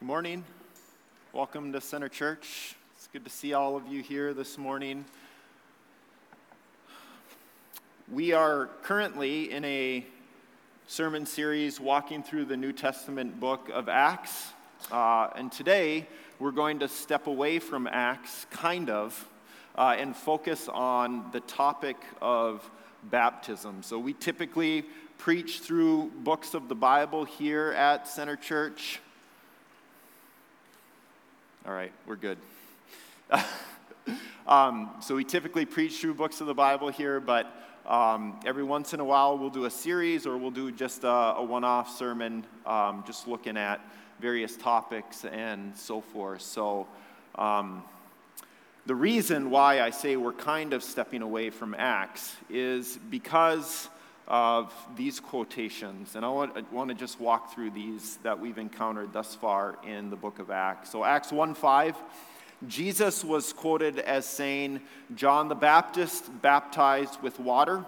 Good morning. Welcome to Center Church. It's good to see all of you here this morning. We are currently in a sermon series walking through the New Testament book of Acts. Uh, and today we're going to step away from Acts, kind of, uh, and focus on the topic of baptism. So we typically preach through books of the Bible here at Center Church. All right, we're good. um, so we typically preach through books of the Bible here, but um, every once in a while we'll do a series or we'll do just a, a one off sermon, um, just looking at various topics and so forth. So, um, the reason why I say we're kind of stepping away from Acts is because of these quotations. And I want, I want, to just walk through these that we've encountered thus far in the book of Acts. So, Acts 1 5, Jesus was quoted as saying, John the Baptist baptized with water.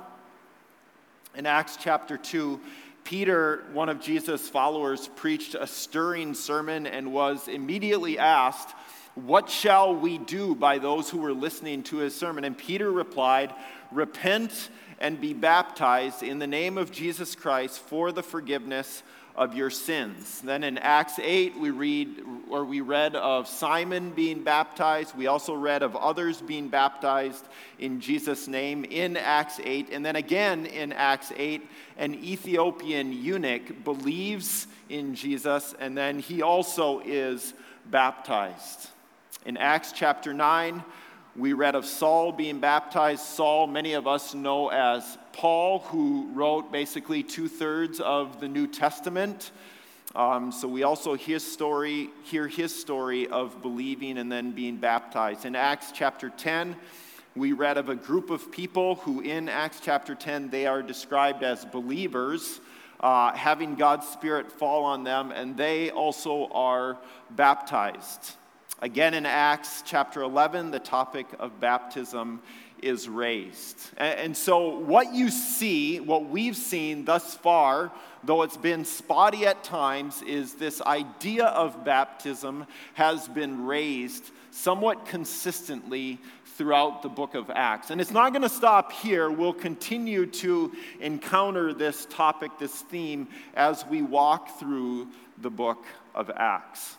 In Acts chapter 2, Peter, one of Jesus' followers, preached a stirring sermon and was immediately asked, What shall we do by those who were listening to his sermon? And Peter replied, Repent and be baptized in the name of Jesus Christ for the forgiveness of your sins. Then in Acts 8, we read, or we read of Simon being baptized. We also read of others being baptized in Jesus' name in Acts 8. And then again in Acts 8, an Ethiopian eunuch believes in Jesus, and then he also is baptized. In Acts chapter 9, we read of Saul being baptized. Saul, many of us know as Paul, who wrote basically two thirds of the New Testament. Um, so we also his story, hear his story of believing and then being baptized. In Acts chapter 10, we read of a group of people who, in Acts chapter 10, they are described as believers, uh, having God's Spirit fall on them, and they also are baptized. Again, in Acts chapter 11, the topic of baptism is raised. And so, what you see, what we've seen thus far, though it's been spotty at times, is this idea of baptism has been raised somewhat consistently throughout the book of Acts. And it's not going to stop here. We'll continue to encounter this topic, this theme, as we walk through the book of Acts.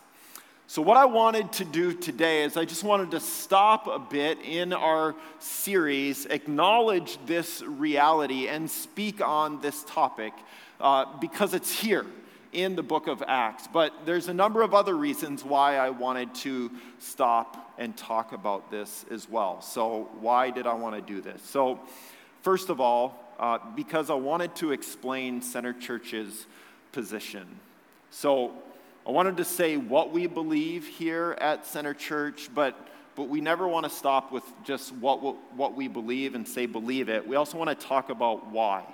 So, what I wanted to do today is I just wanted to stop a bit in our series, acknowledge this reality, and speak on this topic uh, because it's here in the book of Acts. But there's a number of other reasons why I wanted to stop and talk about this as well. So, why did I want to do this? So, first of all, uh, because I wanted to explain Center Church's position. So, I wanted to say what we believe here at Center Church, but, but we never want to stop with just what, what we believe and say believe it. We also want to talk about why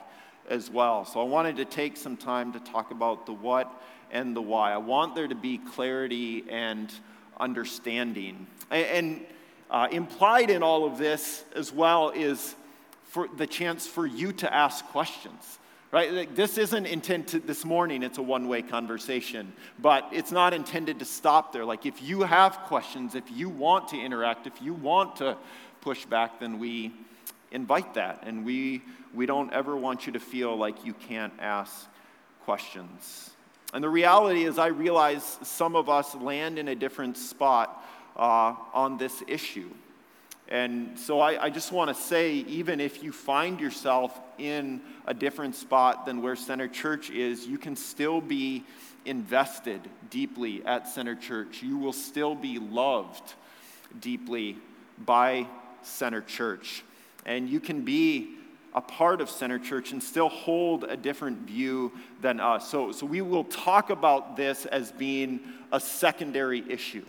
as well. So I wanted to take some time to talk about the what and the why. I want there to be clarity and understanding. And, and uh, implied in all of this as well is for the chance for you to ask questions right? Like, this isn't intended, this morning it's a one way conversation, but it's not intended to stop there. Like, if you have questions, if you want to interact, if you want to push back, then we invite that. And we, we don't ever want you to feel like you can't ask questions. And the reality is, I realize some of us land in a different spot uh, on this issue. And so I, I just want to say, even if you find yourself in a different spot than where Center Church is, you can still be invested deeply at Center Church. You will still be loved deeply by Center Church. And you can be a part of Center Church and still hold a different view than us. So, so we will talk about this as being a secondary issue.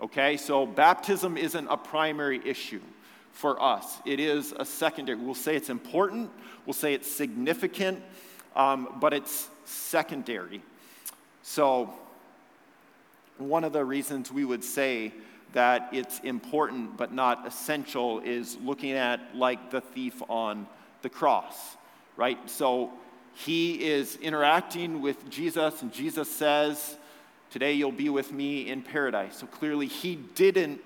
Okay, so baptism isn't a primary issue for us, it is a secondary. We'll say it's important, we'll say it's significant, um, but it's secondary. So, one of the reasons we would say that it's important but not essential is looking at like the thief on the cross, right? So he is interacting with Jesus, and Jesus says, Today you'll be with me in paradise. So clearly, he didn't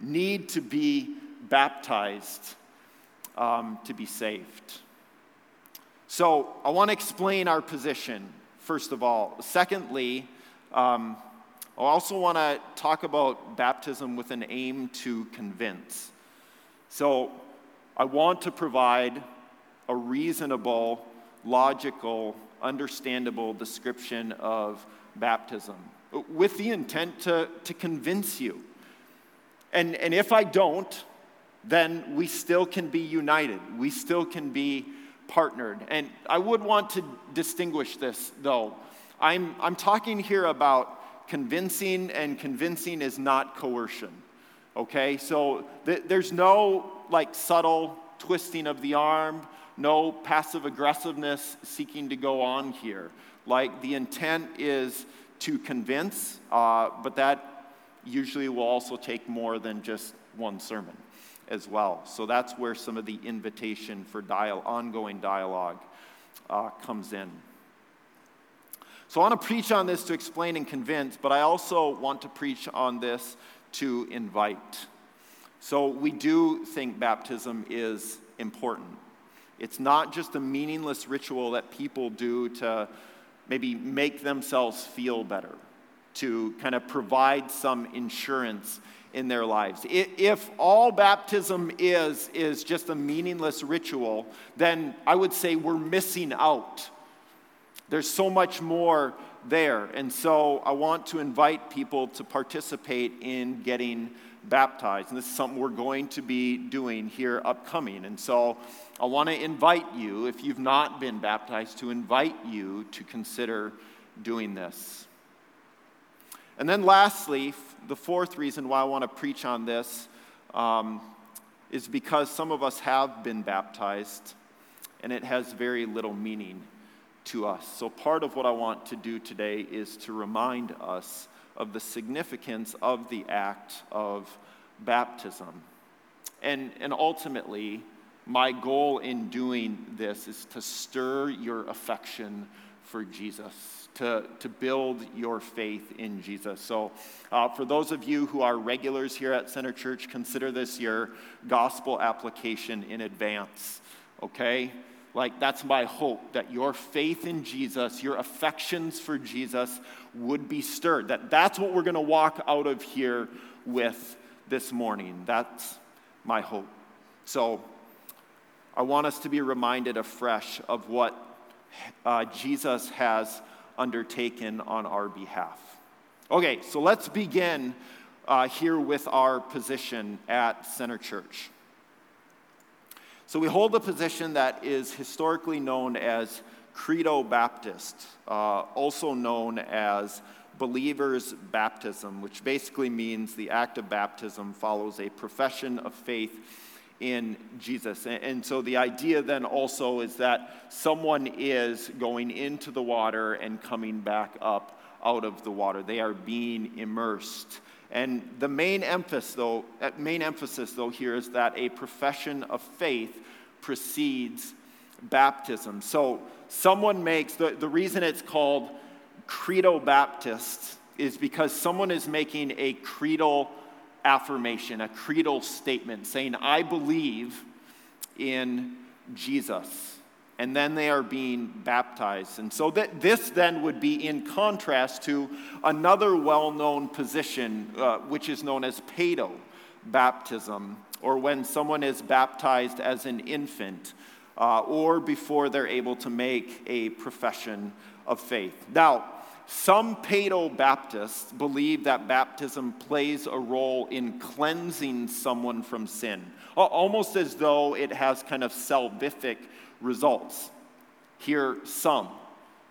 need to be baptized um, to be saved. So I want to explain our position, first of all. Secondly, um, I also want to talk about baptism with an aim to convince. So I want to provide a reasonable, logical, understandable description of baptism with the intent to, to convince you. And, and if I don't, then we still can be united. We still can be partnered. And I would want to distinguish this, though. I'm, I'm talking here about convincing, and convincing is not coercion. Okay? So th- there's no like subtle twisting of the arm, no passive aggressiveness seeking to go on here. Like the intent is to convince, uh, but that usually will also take more than just one sermon as well. So that's where some of the invitation for dial- ongoing dialogue uh, comes in. So I want to preach on this to explain and convince, but I also want to preach on this to invite. So we do think baptism is important. It's not just a meaningless ritual that people do to maybe make themselves feel better, to kind of provide some insurance in their lives. If all baptism is, is just a meaningless ritual, then I would say we're missing out. There's so much more there. And so I want to invite people to participate in getting baptized. And this is something we're going to be doing here upcoming. And so I want to invite you, if you've not been baptized, to invite you to consider doing this. And then, lastly, the fourth reason why I want to preach on this um, is because some of us have been baptized and it has very little meaning to us. So, part of what I want to do today is to remind us of the significance of the act of baptism. And, and ultimately, my goal in doing this is to stir your affection for Jesus, to, to build your faith in Jesus. So, uh, for those of you who are regulars here at Center Church, consider this your gospel application in advance, okay? Like, that's my hope that your faith in Jesus, your affections for Jesus would be stirred. That that's what we're going to walk out of here with this morning. That's my hope. So, I want us to be reminded afresh of what uh, Jesus has undertaken on our behalf. Okay, so let's begin uh, here with our position at Center Church. So we hold a position that is historically known as Credo Baptist, uh, also known as believer's baptism, which basically means the act of baptism follows a profession of faith in Jesus. And, so the idea then also is that someone is going into the water and coming back up out of the water. They are being immersed. And the main emphasis, though, uh, main emphasis, though, here is that a profession of faith precedes baptism. So someone makes, the, the reason it's called Credo Baptist is because someone is making a creedal affirmation, a creedal statement saying, I believe in Jesus and then they are being baptized. And so that this then would be in contrast to another well known position, uh, which is known as pedo baptism, or when someone is baptized as an infant, uh, or before they're able to make a profession of faith. Now, some Paedo Baptists believe that baptism plays a role in cleansing someone from sin, almost as though it has kind of salvific results. Here, some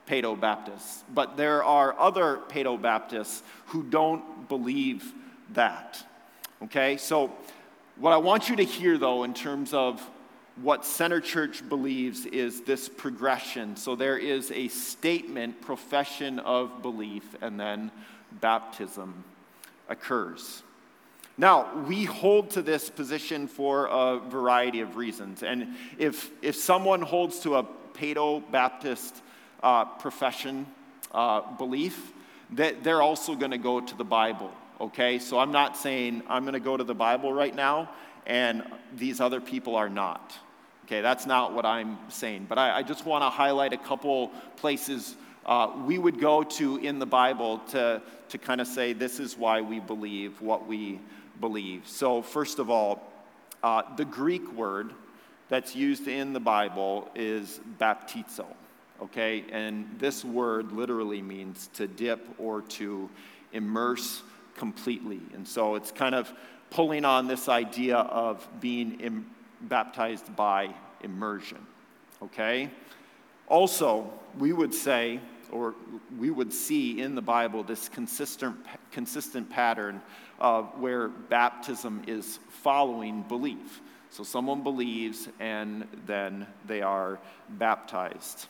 Paedo Baptists, but there are other Paedo Baptists who don't believe that. Okay, so what I want you to hear though, in terms of what Center Church believes, is this progression. So there is a statement, profession of belief, and then baptism occurs. Now, we hold to this position for a variety of reasons. And if, if someone holds to a Paedo Baptist uh, profession uh, belief, that they're also going to go to the Bible, okay? So I'm not saying I'm going to go to the Bible right now and these other people are not. Okay, that's not what I'm saying. But I, I just want to highlight a couple places uh, we would go to in the Bible to, to kind of say this is why we believe what we believe. So, first of all, uh, the Greek word that's used in the Bible is baptizo. Okay, and this word literally means to dip or to immerse completely. And so it's kind of pulling on this idea of being Im- baptized by immersion. Okay? Also, we would say, or we would see in the Bible, this consistent, consistent pattern of where baptism is following belief. So someone believes and then they are baptized.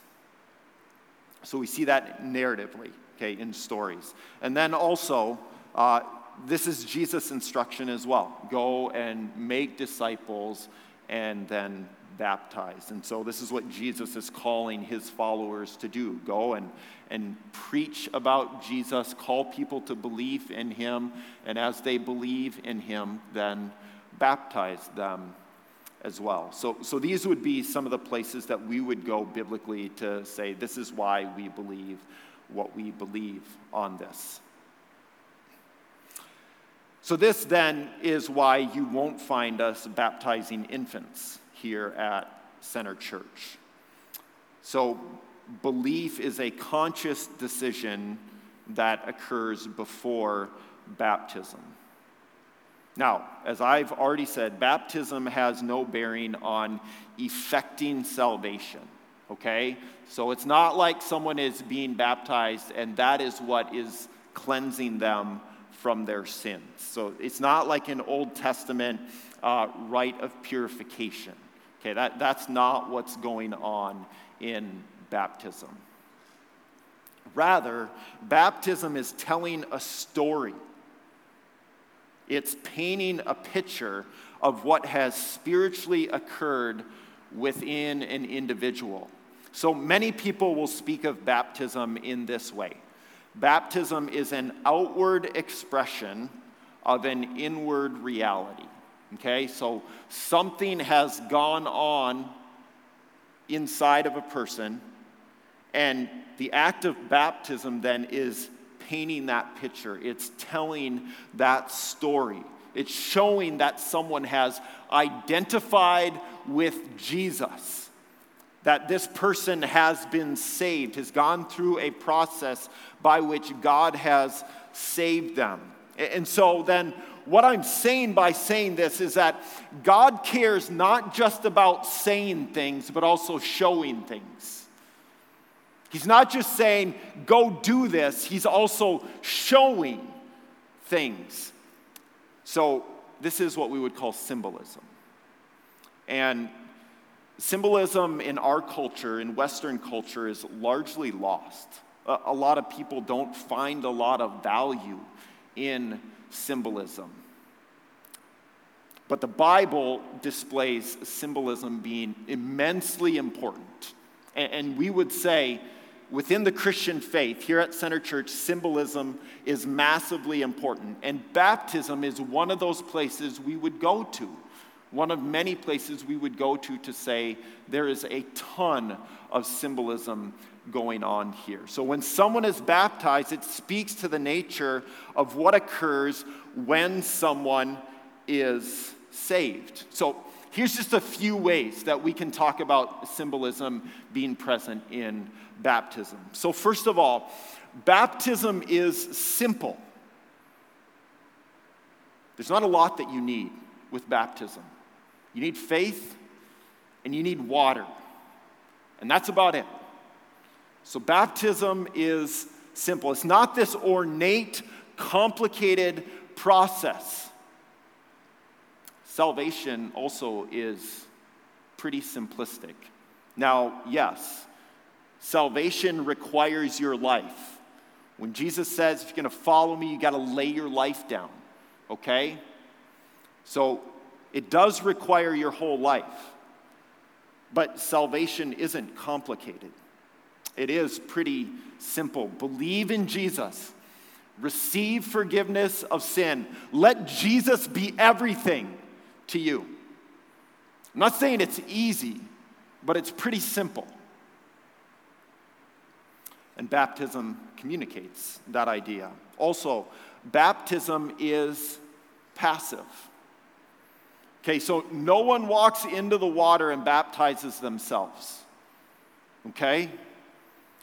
So we see that narratively, okay, in stories. And then also, uh, this is Jesus' instruction as well go and make disciples and then baptized. And so, this is what Jesus is calling his followers to do go and, and preach about Jesus, call people to believe in him, and as they believe in him, then baptize them as well. So, so these would be some of the places that we would go biblically to say, this is why we believe what we believe on this. So, this then is why you won't find us baptizing infants here at Center Church. So, belief is a conscious decision that occurs before baptism. Now, as I've already said, baptism has no bearing on effecting salvation, okay? So it's not like someone is being baptized and that is what is cleansing them from their sins. So it's not like an Old Testament uh, rite of purification. Okay, that, that's not what's going on in baptism. Rather, baptism is telling a story. It's painting a picture of what has spiritually occurred within an individual. So many people will speak of baptism in this way Baptism is an outward expression of an inward reality. Okay, so something has gone on inside of a person, and the act of baptism then is painting that picture. It's telling that story. It's showing that someone has identified with Jesus that this person has been saved, has gone through a process by which God has saved them. And so then, what I'm saying by saying this is that God cares not just about saying things, but also showing things. He's not just saying, go do this, He's also showing things. So, this is what we would call symbolism. And Symbolism in our culture, in Western culture, is largely lost. A, a lot of people don't find a lot of value in symbolism. But the Bible displays symbolism being immensely important. And, and we would say, within the Christian faith, here at Center Church, symbolism is massively important. And baptism is one of those places we would go to one of many places we would go to to say there is a ton of symbolism going on here. So when someone is baptized, it speaks to the nature of what occurs when someone is saved. So here's just a few ways that we can talk about symbolism being present in baptism. So, first of all, baptism is simple. There's not a lot that you need with baptism. You need faith and you need water. And that's about it. So, baptism is simple. It's not this ornate, complicated process. Salvation also is pretty simplistic. Now, yes, salvation requires your life. When Jesus says, if you're going to follow me, you got to lay your life down, okay? So, it does require your whole life, but salvation isn't complicated. It is pretty simple. Believe in Jesus, receive forgiveness of sin. Let Jesus be everything to you. I'm not saying it's easy, but it's pretty simple. And baptism communicates that idea. Also, baptism is passive. Okay, so no one walks into the water and baptizes themselves. Okay?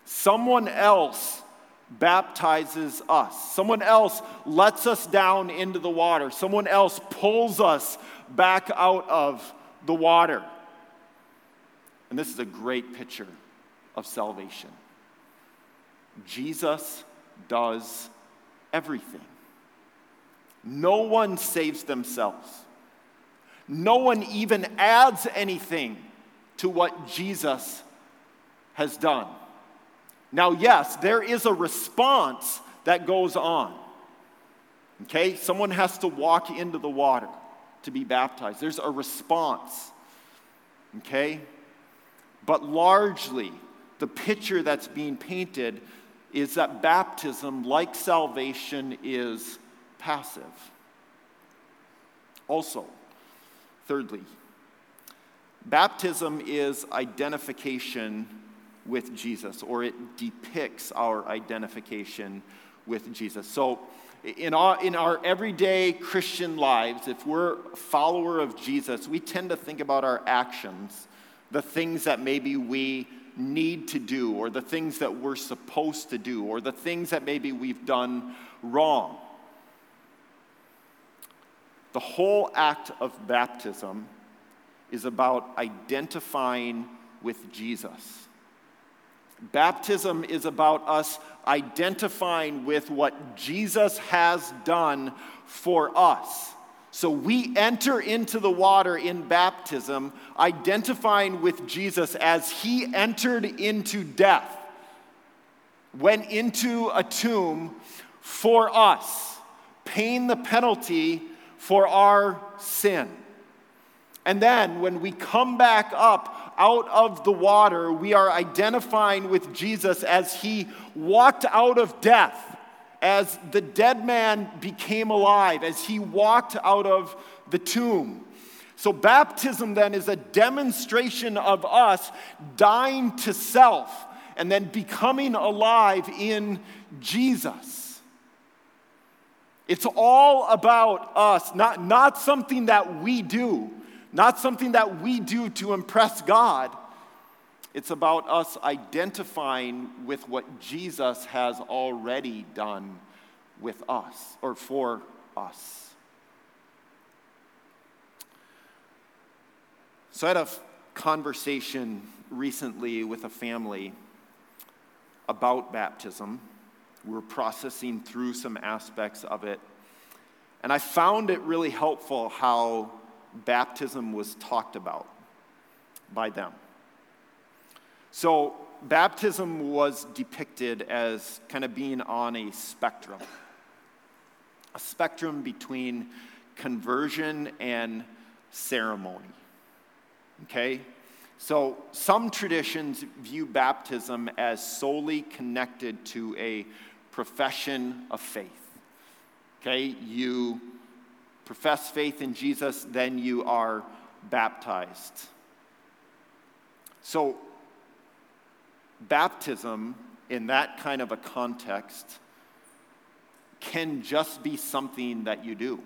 Someone else baptizes us. Someone else lets us down into the water. Someone else pulls us back out of the water. And this is a great picture of salvation. Jesus does everything. No one saves themselves. No one even adds anything to what Jesus has done. Now, yes, there is a response that goes on. Okay? Someone has to walk into the water to be baptized. There's a response. Okay? But largely, the picture that's being painted is that baptism, like salvation, is passive. Also, thirdly, baptism is identification with Jesus, or it depicts our identification with Jesus. So, in our, in our everyday Christian lives, if we're a follower of Jesus, we tend to think about our actions, the things that maybe we need to do, or the things that we're supposed to do, or the things that maybe we've done wrong. The whole act of baptism is about identifying with Jesus. Baptism is about us identifying with what Jesus has done for us. So we enter into the water in baptism, identifying with Jesus as he entered into death, went into a tomb for us, paying the penalty for our sin. And then when we come back up out of the water, we are identifying with Jesus as he walked out of death, as the dead man became alive, as he walked out of the tomb. So, baptism then is a demonstration of us dying to self and then becoming alive in Jesus. It's all about us, not, not something that we do, not something that we do to impress God. It's about us identifying with what Jesus has already done with us or for us. So I had a conversation recently with a family about baptism. We were processing through some aspects of it. And I found it really helpful how baptism was talked about by them. So, baptism was depicted as kind of being on a spectrum, a spectrum between conversion and ceremony. Okay? So, some traditions view baptism as solely connected to a profession of faith. Okay? You profess faith in Jesus, then you are baptized. So, baptism in that kind of a context can just be something that you do.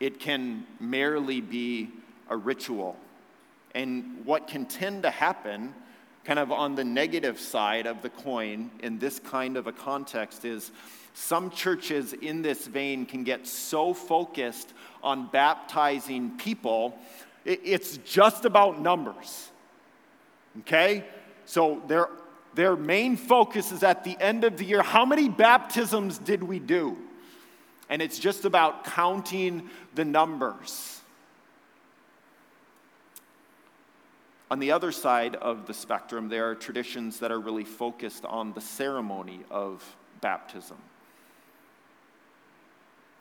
It can merely be a ritual. And what can tend to happen, kind of on the negative side of the coin in this kind of a context, is some churches in this vein can get so focused on baptizing people, it's just about numbers. Okay? So their, their main focus is at the end of the year how many baptisms did we do? And it's just about counting the numbers. On the other side of the spectrum, there are traditions that are really focused on the ceremony of baptism.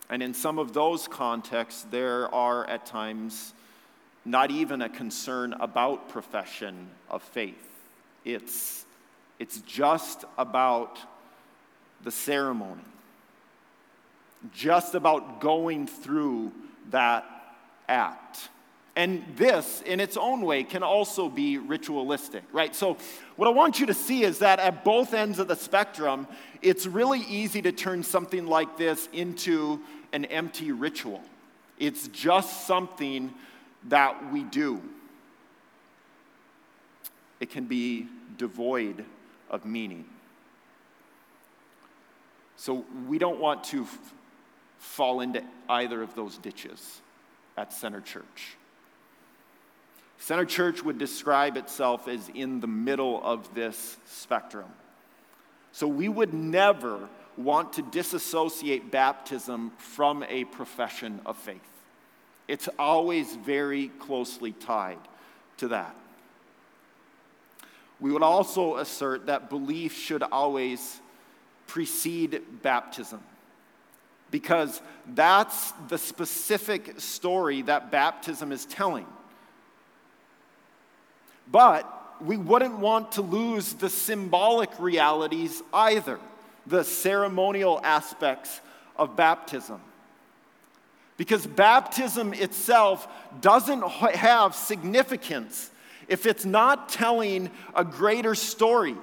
And in some of those contexts, there are at times not even a concern about profession of faith. It's, it's just about the ceremony. just about going through that act. And this, in its own way, can also be ritualistic, right? So, what I want you to see is that at both ends of the spectrum, it's really easy to turn something like this into an empty ritual. It's just something that we do. It can be devoid of meaning. So, we don't want to f- fall into either of those ditches at Center Church. Center Church would describe itself as in the middle of this spectrum. So we would never want to disassociate baptism from a profession of faith. It's always very closely tied to that. We would also assert that belief should always precede baptism because that's the specific story that baptism is telling. But we wouldn't want to lose the symbolic realities either, the ceremonial aspects of baptism. Because baptism itself doesn't have significance if it's not telling a greater story.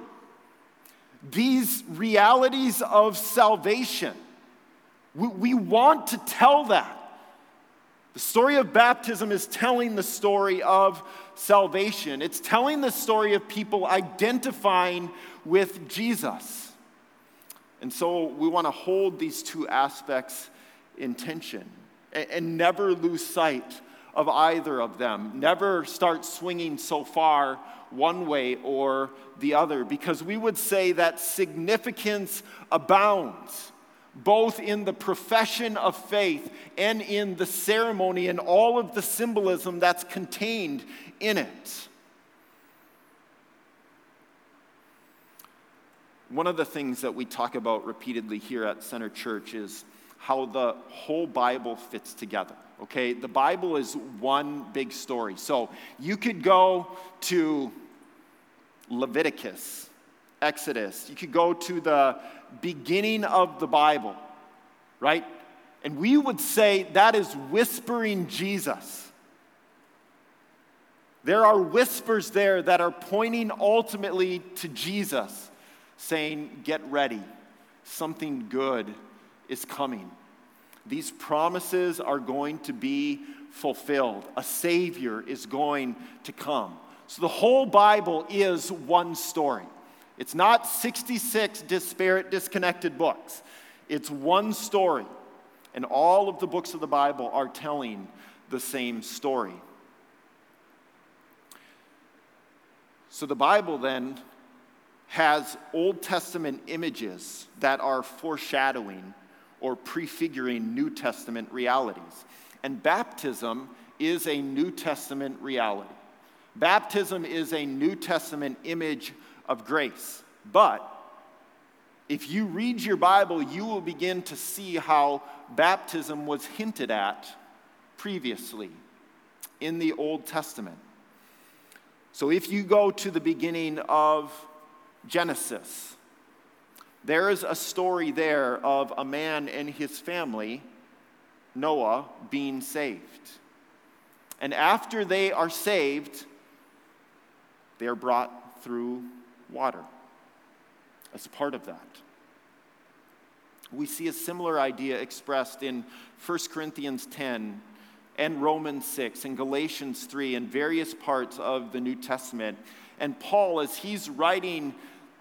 These realities of salvation, we, we want to tell that. The story of baptism is telling the story of salvation. It's telling the story of people identifying with Jesus. And so we want to hold these two aspects in tension and, and never lose sight of either of them. Never start swinging so far one way or the other because we would say that significance abounds both in the profession of faith and in the ceremony and all of the symbolism that's contained in it. One of the things that we talk about repeatedly here at Center Church is how the whole Bible fits together. Okay, the Bible is one big story. So you could go to Leviticus, Exodus, you could go to the beginning of the Bible, right? And we would say that is whispering Jesus. There are whispers there that are pointing ultimately to Jesus, saying, Get ready, something good is coming. These promises are going to be fulfilled. A Savior is going to come. So the whole Bible is one story. It's not 66 disparate, disconnected books. It's one story. And all of the books of the Bible are telling the same story. So the Bible then has Old Testament images that are foreshadowing or prefiguring New Testament realities. And baptism is a New Testament reality. Baptism is a New Testament image of grace. But if you read your Bible, you will begin to see how baptism was hinted at previously in the Old Testament. So if you go to the beginning of Genesis, there is a story there of a man and his family, Noah, being saved. And after they are saved, they are brought through water as part of that. We see a similar idea expressed in 1 Corinthians 10 and Romans 6 and Galatians 3 and various parts of the New Testament. And Paul, as he's writing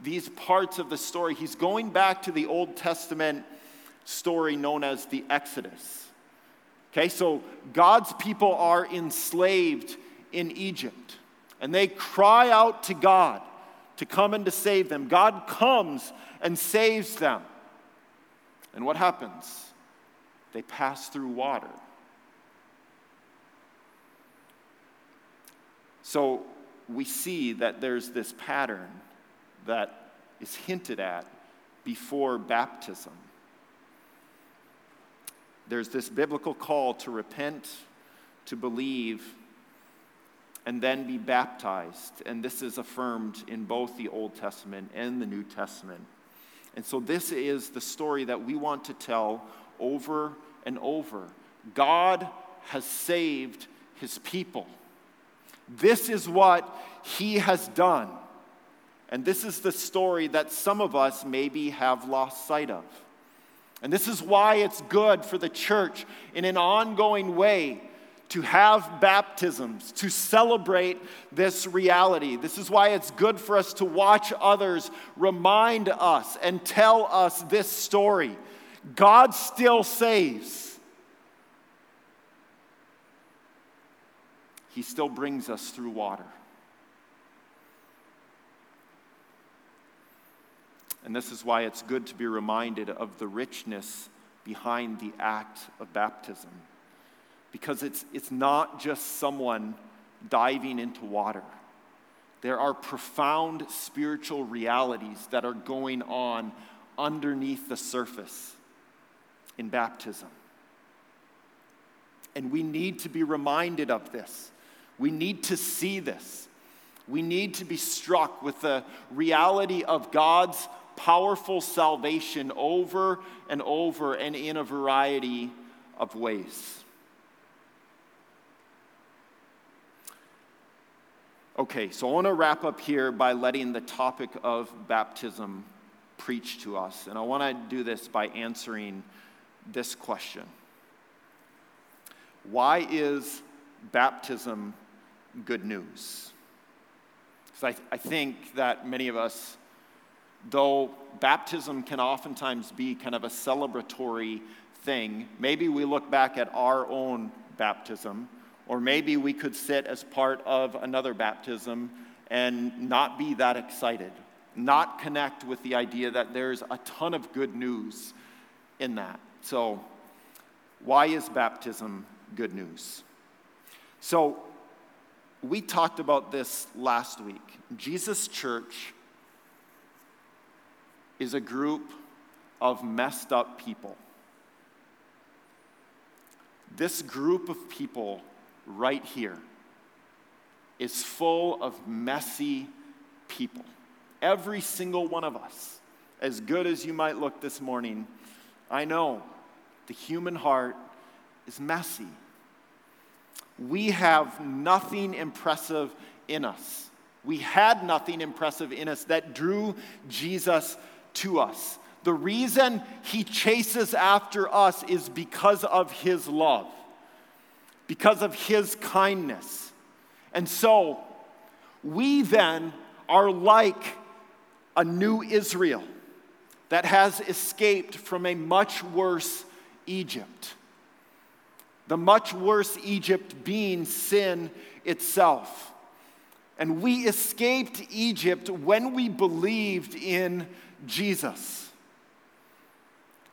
these parts of the story, he's going back to the Old Testament story known as the Exodus. Okay, so God's people are enslaved in Egypt, and they cry out to God to come and to save them. God comes and saves them. And what happens? They pass through water. So we see that there's this pattern that is hinted at before baptism. There's this biblical call to repent, to believe, and then be baptized. And this is affirmed in both the Old Testament and the New Testament. And so, this is the story that we want to tell over and over. God has saved his people. This is what he has done. And this is the story that some of us maybe have lost sight of. And this is why it's good for the church in an ongoing way to have baptisms, to celebrate this reality. This is why it's good for us to watch others remind us and tell us this story. God still saves. He still brings us through water. And this is why it's good to be reminded of the richness behind the act of baptism. Because it's, it's not just someone diving into water, there are profound spiritual realities that are going on underneath the surface in baptism. And we need to be reminded of this. We need to see this. We need to be struck with the reality of God's powerful salvation over and over and in a variety of ways. Okay, so I want to wrap up here by letting the topic of baptism preach to us. And I want to do this by answering this question Why is baptism good news? Because I, I think that many of us though baptism can oftentimes be kind of a celebratory thing, maybe we look back at our own baptism, or maybe we could sit as part of another baptism and not be that excited, not connect with the idea that there's a ton of good news in that. So, why is baptism good news? So, we talked about this last week. Jesus Church is a group of messed up people. This group of people right here is full of messy people. Every single one of us, as good as you might look this morning, I know the human heart is messy. We have nothing impressive in us. We had nothing impressive in us that drew Jesus to us. The reason he chases after us is because of his love, because of his kindness. And so, we then are like a new Israel that has escaped from a much worse Egypt. The much worse Egypt being sin itself. And we escaped Egypt when we believed in Jesus.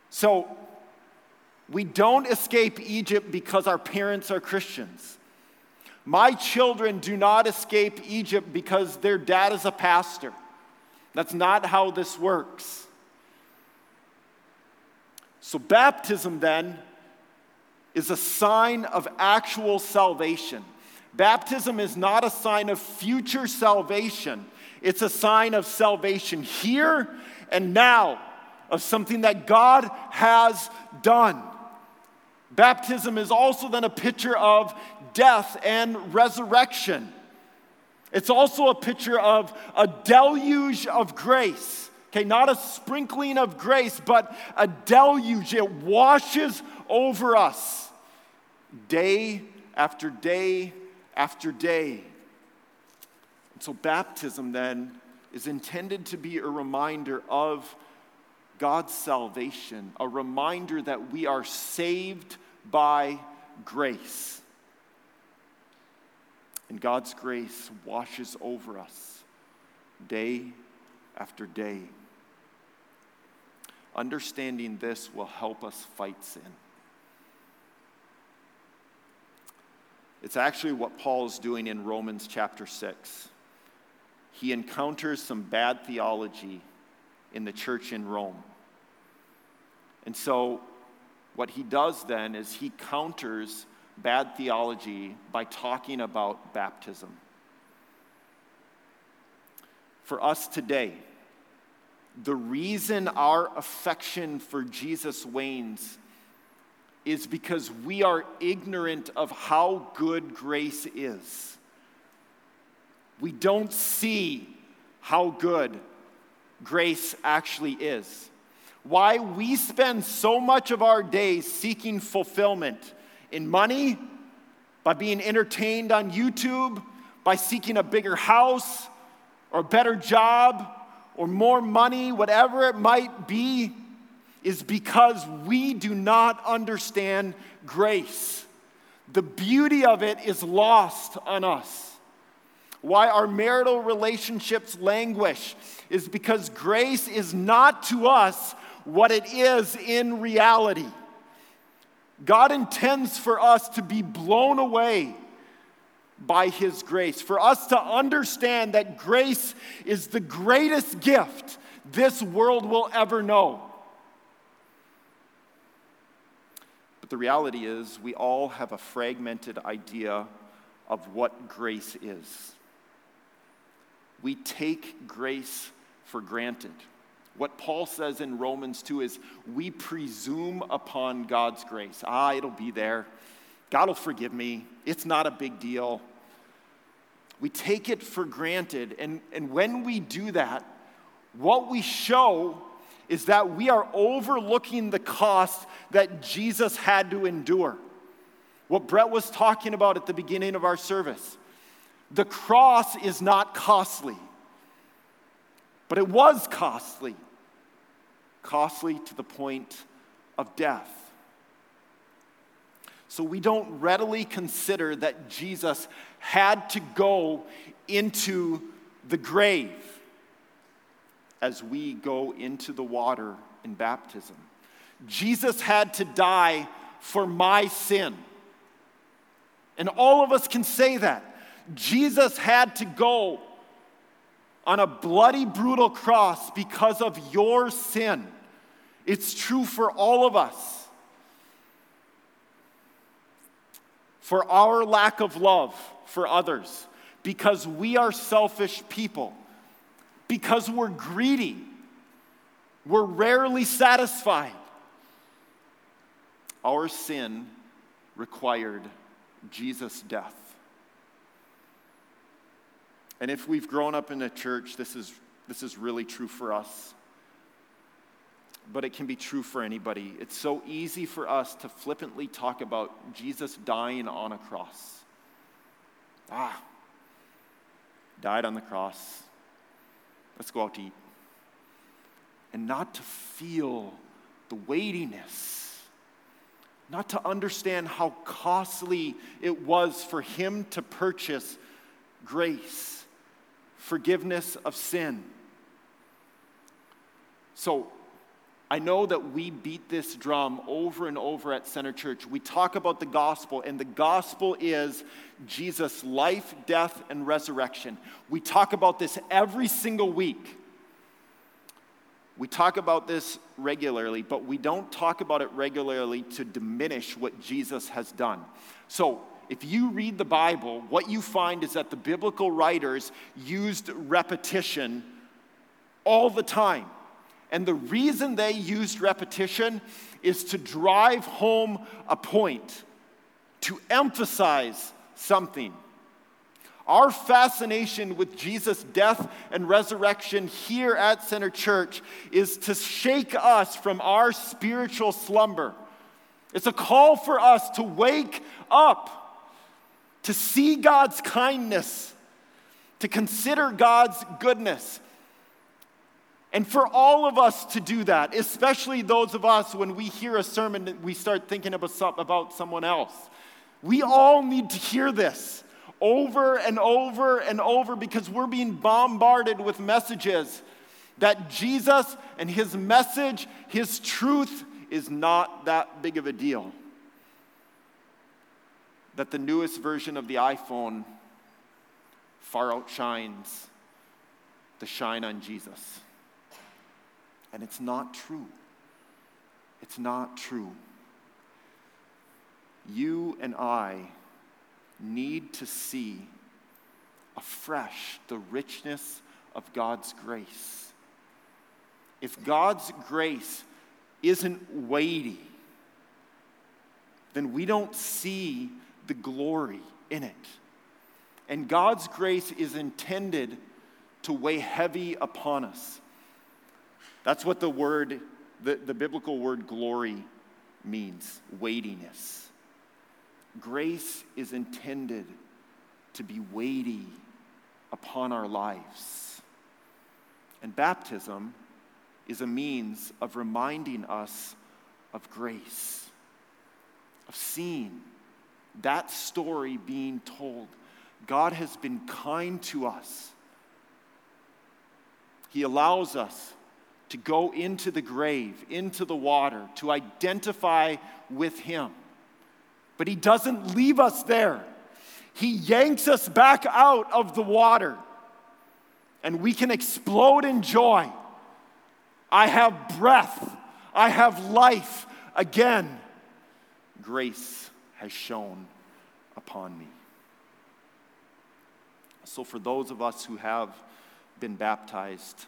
So, we don't escape Egypt because our parents are Christians. My children do not escape Egypt because their dad is a pastor. That's not how this works. So, baptism then is a sign of actual salvation. Baptism is not a sign of future salvation, it's a sign of salvation here and now of something that God has done. Baptism is also then a picture of death and resurrection. It's also a picture of a deluge of grace. Okay, not a sprinkling of grace, but a deluge. It washes over us day after day after day. And so, baptism then is intended to be a reminder of God's salvation, a reminder that we are saved by grace. And God's grace washes over us day after day. Understanding this will help us fight sin. It's actually what Paul is doing in Romans chapter 6 he encounters some bad theology in the church in Rome. And so, what he does then is he counters bad theology by talking about baptism. For us today, the reason our affection for Jesus wanes is because we are ignorant of how good grace is. We don't see how good grace actually is. Why we spend so much of our days seeking fulfillment in money, by being entertained on YouTube, by seeking a bigger house or a better job or more money, whatever it might be, is because we do not understand grace. The beauty of it is lost on us. Why our marital relationships languish is because grace is not to us what it is in reality. God intends for us to be blown away by His grace, for us to understand that grace is the greatest gift this world will ever know. But the reality is, we all have a fragmented idea of what grace is. We take grace for granted. What Paul says in Romans 2 is we presume upon God's grace. Ah, it'll be there. God will forgive me. It's not a big deal. We take it for granted. And, and when we do that, what we show is that we are overlooking the cost that Jesus had to endure. What Brett was talking about at the beginning of our service. The cross is not costly, but it was costly costly to the point of death. So we don't readily consider that Jesus had to go into the grave as we go into the water in baptism. Jesus had to die for my sin. And all of us can say that. Jesus had to go on a bloody, brutal cross because of your sin. It's true for all of us. For our lack of love for others, because we are selfish people, because we're greedy, we're rarely satisfied. Our sin required Jesus' death. And if we've grown up in a church, this is, this is really true for us but it can be true for anybody. It's so easy for us to flippantly talk about Jesus dying on a cross. Ah, died on the cross. Let's go out to eat. And not to feel the weightiness, not to understand how costly it was for him to purchase grace, forgiveness of sin. So, I know that we beat this drum over and over at Center Church. We talk about the gospel, and the gospel is Jesus' life, death, and resurrection. We talk about this every single week. We talk about this regularly, but we don't talk about it regularly to diminish what Jesus has done. So, if you read the Bible, what you find is that the biblical writers used repetition all the time. And the reason they used repetition is to drive home a point, to emphasize something. Our fascination with Jesus' death and resurrection here at Center Church is to shake us from our spiritual slumber. It's a call for us to wake up, to see God's kindness, to consider God's goodness, and for all of us to do that, especially those of us when we hear a sermon, we start thinking about someone else. We all need to hear this over and over and over because we're being bombarded with messages that Jesus and his message, his truth, is not that big of a deal. That the newest version of the iPhone far outshines the shine on Jesus. And it's not true. It's not true. You and I need to see afresh the richness of God's grace. if God's grace isn't weighty, then we don't see the glory in it. And God's grace is intended to weigh heavy upon us. That's what the word, the, the biblical word glory means weightiness. Grace is intended to be weighty upon our lives. And baptism is a means of reminding us of grace, of seeing that story being told. God has been kind to us. He allows us to go into the grave, into the water, to identify with Him. But He doesn't leave us there. He yanks us back out of the water, and we can explode in joy. I have breath, I have life again. Grace has shone upon me. So, for those of us who have been baptized,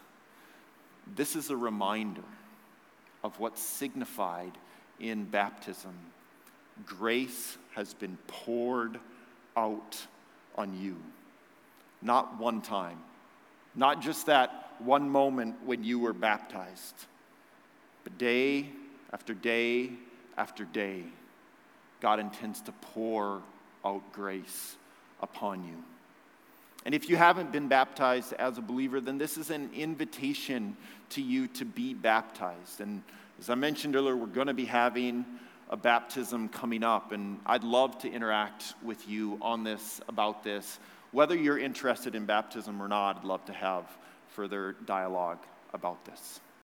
this is a reminder of what's signified in baptism. Grace has been poured out on you. Not one time, not just that one moment when you were baptized, but day after day after day, God intends to pour out grace upon you. And if you haven't been baptized as a believer, then this is an invitation to you to be baptized. And as I mentioned earlier, we're going to be having a baptism coming up, and I'd love to interact with you on this, about this. Whether you're interested in baptism or not, I'd love to have further dialogue about this.